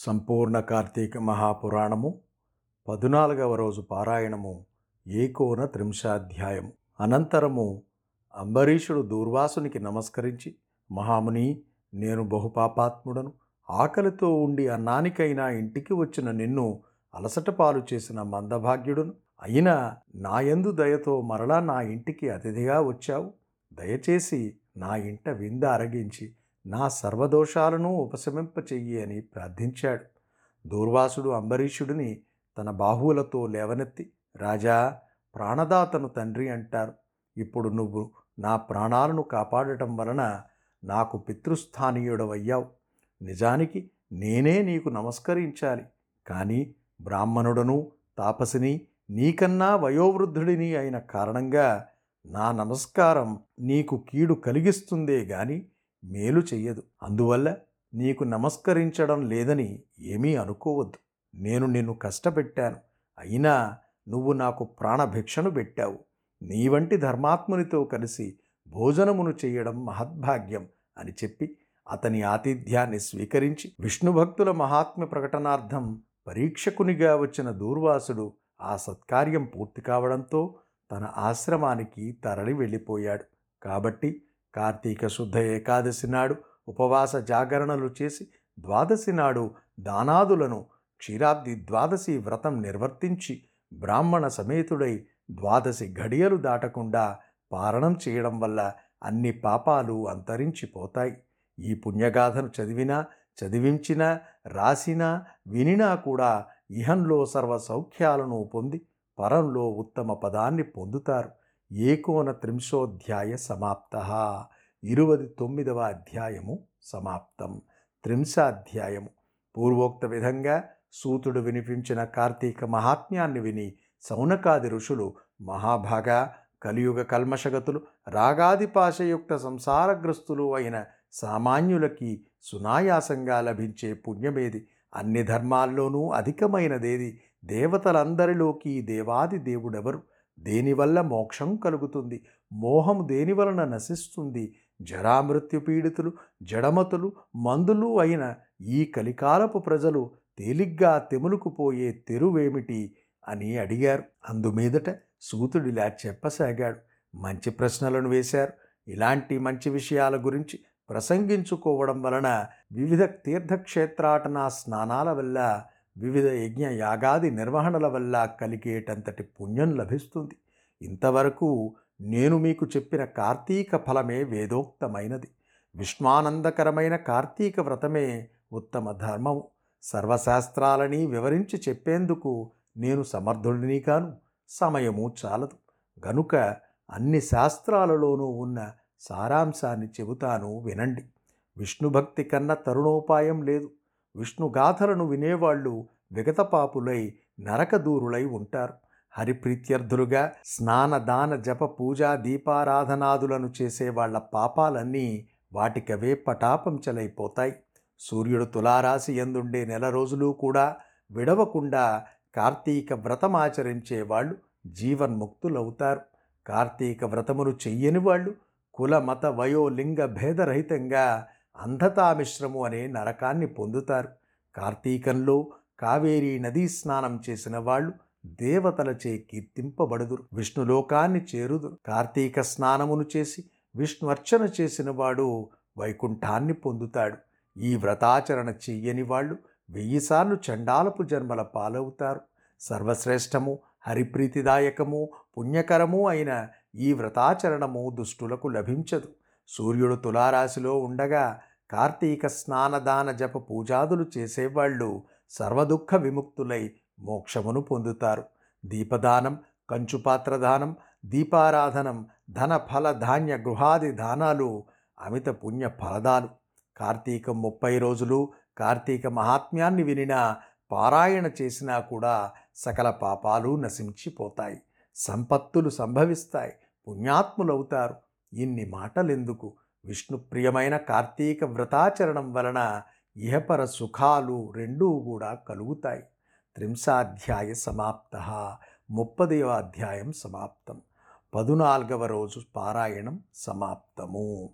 సంపూర్ణ కార్తీక మహాపురాణము పదునాలుగవ రోజు పారాయణము ఏకోన త్రింశాధ్యాయము. అనంతరము అంబరీషుడు దూర్వాసునికి నమస్కరించి మహాముని నేను బహుపాపాత్ముడను. ఆకలితో ఉండి అన్నానికైనా ఇంటికి వచ్చిన నిన్ను అలసటపాలు చేసిన మందభాగ్యుడును. అయినా నాయందు దయతో మరలా నా ఇంటికి అతిథిగా వచ్చావు. దయచేసి నా ఇంట వింద అరగించి నా సర్వదోషాలను ఉపశమింపచెయ్యి అని ప్రార్థించాడు. దూర్వాసుడు అంబరీషుడిని తన బాహువులతో లేవనెత్తి రాజా ప్రాణదాతను తండ్రి అంటారు. ఇప్పుడు నువ్వు నా ప్రాణాలను కాపాడటం వలన నాకు పితృస్థానీయుడవయ్యావు. నిజానికి నేనే నీకు నమస్కరించాలి. కానీ బ్రాహ్మణుడను తాపసిని నీకన్నా వయోవృద్ధుడిని అయిన కారణంగా నా నమస్కారం నీకు కీడు కలిగిస్తుందే గాని మేలు చెయ్యదు. అందువల్ల నీకు నమస్కరించడం లేదని ఏమీ అనుకోవద్దు. నేను నిన్ను కష్టపెట్టాను. అయినా నువ్వు నాకు ప్రాణభిక్షను పెట్టావు. నీ వంటి ధర్మాత్మునితో కలిసి భోజనమును చేయడం మహద్భాగ్యం అని చెప్పి అతని ఆతిథ్యాన్ని స్వీకరించి విష్ణు భక్తుల మహాత్మ్య ప్రకటనార్థం పరీక్షకునిగా వచ్చిన దూర్వాసుడు ఆ సత్కార్యం పూర్తి కావడంతో తన ఆశ్రమానికి తరలి వెళ్ళిపోయాడు. కాబట్టి కార్తీక శుద్ధ ఏకాదశి నాడు ఉపవాస జాగరణలు చేసి ద్వాదశి నాడు దానాదులను క్షీరాబ్ది ద్వాదశి వ్రతం నిర్వర్తించి బ్రాహ్మణ సమేతుడై ద్వాదశి ఘడియలు దాటకుండా పారణం చేయడం వల్ల అన్ని పాపాలు అంతరించిపోతాయి. ఈ పుణ్యగాథను చదివినా చదివించినా రాసినా వినినా కూడా ఇహంలో సర్వ సౌఖ్యాలను పొంది పరంలో ఉత్తమ పదాన్ని పొందుతారు. ఏకోన త్రింశోధ్యాయ సమాప్త. ఇరువది తొమ్మిదవ అధ్యాయము సమాప్తం. త్రింశాధ్యాయము. పూర్వోక్త విధంగా సూతుడు వినిపించిన కార్తీక మహాత్మ్యాన్ని విని సౌనకాది ఋషులు మహాభాగ కలియుగ కల్మషగతులు రాగాదిపాశయుక్త సంసారగ్రస్తులు అయిన సామాన్యులకి సునాయాసంగా లభించే పుణ్యమేది. అన్ని ధర్మాల్లోనూ అధికమైనదేది దేవతలందరిలోకి దేవాది దేవుడెవరు? దేనివల్ల మోక్షం కలుగుతుంది? మోహం దేనివలన నశిస్తుంది? జరామృత్యు పీడితులు జడమతులు మందులు అయిన ఈ కలికాలపు ప్రజలు తేలిగ్గా తెములుకుపోయే తెరువేమిటి అని అడిగారు. అందుమీదట సూతుడిలా చెప్పసాగాడు. మంచి ప్రశ్నలను వేశారు. ఇలాంటి మంచి విషయాల గురించి ప్రసంగించుకోవడం వలన వివిధ తీర్థక్షేత్రాటన స్నానాల వల్ల వివిధ యజ్ఞ యాగాది నిర్వహణల వల్ల కలిగేటంతటి పుణ్యం లభిస్తుంది. ఇంతవరకు నేను మీకు చెప్పిన కార్తీక ఫలమే వేదోక్తమైనది. విష్ణానందకరమైన కార్తీక వ్రతమే ఉత్తమ ధర్మము. సర్వశాస్త్రాలని వివరించి చెప్పేందుకు నేను సమర్థుడిని కాను సమయము చాలదు. గనుక అన్ని శాస్త్రాలలోనూ ఉన్న సారాంశాన్ని చెబుతాను వినండి. విష్ణుభక్తి కన్నా తరుణోపాయం లేదు. విష్ణుగాథలను వినేవాళ్ళు విగతపాపులై నరకదూరులై ఉంటారు. హరిప్రీత్యర్థులుగా స్నాన దాన జప పూజా దీపారాధనాదులను చేసే వాళ్ళ పాపాలన్నీ వాటికవే పటాపంచలైపోతాయి. సూర్యుడు తులారాశి ఎందుండే నెల రోజులు కూడా విడవకుండా కార్తీక వ్రతమాచరించే వాళ్ళు జీవన్ముక్తులవుతారు. కార్తీక వ్రతమును చెయ్యని వాళ్ళు కుల మత వయో లింగ భేదరహితంగా అంధతామిశ్రము అనే నరకాన్ని పొందుతారు. కార్తీకంలో కావేరీ నదీ స్నానం చేసిన వాళ్ళు దేవతలచే కీర్తింపబడుదురు విష్ణులోకాన్ని చేరుదురు. కార్తీక స్నానమును చేసి విష్ణువర్చన చేసిన వాడు వైకుంఠాన్ని పొందుతాడు. ఈ వ్రతాచరణ చెయ్యని వాళ్ళు వెయ్యిసార్లు చండాలపు జన్మల పాలవుతారు. సర్వశ్రేష్టము హరిప్రీతిదాయకము పుణ్యకరము అయిన ఈ వ్రతాచరణము దుష్టులకు లభించదు. సూర్యుడు తులారాశిలో ఉండగా కార్తీక స్నానదాన జప పూజాదులు చేసేవాళ్ళు సర్వదుఃఖ విముక్తులై మోక్షమును పొందుతారు. దీపదానం కంచుపాత్రదానం దీపారాధనం ధన ఫల ధాన్య గృహాది దానాలు అమిత పుణ్య ఫలదాలు. కార్తీకం ముప్పై రోజులు కార్తీక మహాత్మ్యాన్ని వినినా పారాయణ చేసినా కూడా సకల పాపాలు నశించిపోతాయి. సంపత్తులు సంభవిస్తాయి. పుణ్యాత్ములవుతారు. ఇన్ని మాటలెందుకు? విష్ణుప్రియమైన కార్తీక వ్రతాచరణం వలన ఇహపర సుఖాలు రెండూ కూడా కలుగుతాయి. త్రింశాధ్యాయ సమాప్త. ముప్పదవ అధ్యాయం సమాప్తం. పదునాలుగవ రోజు పారాయణం సమాప్తము.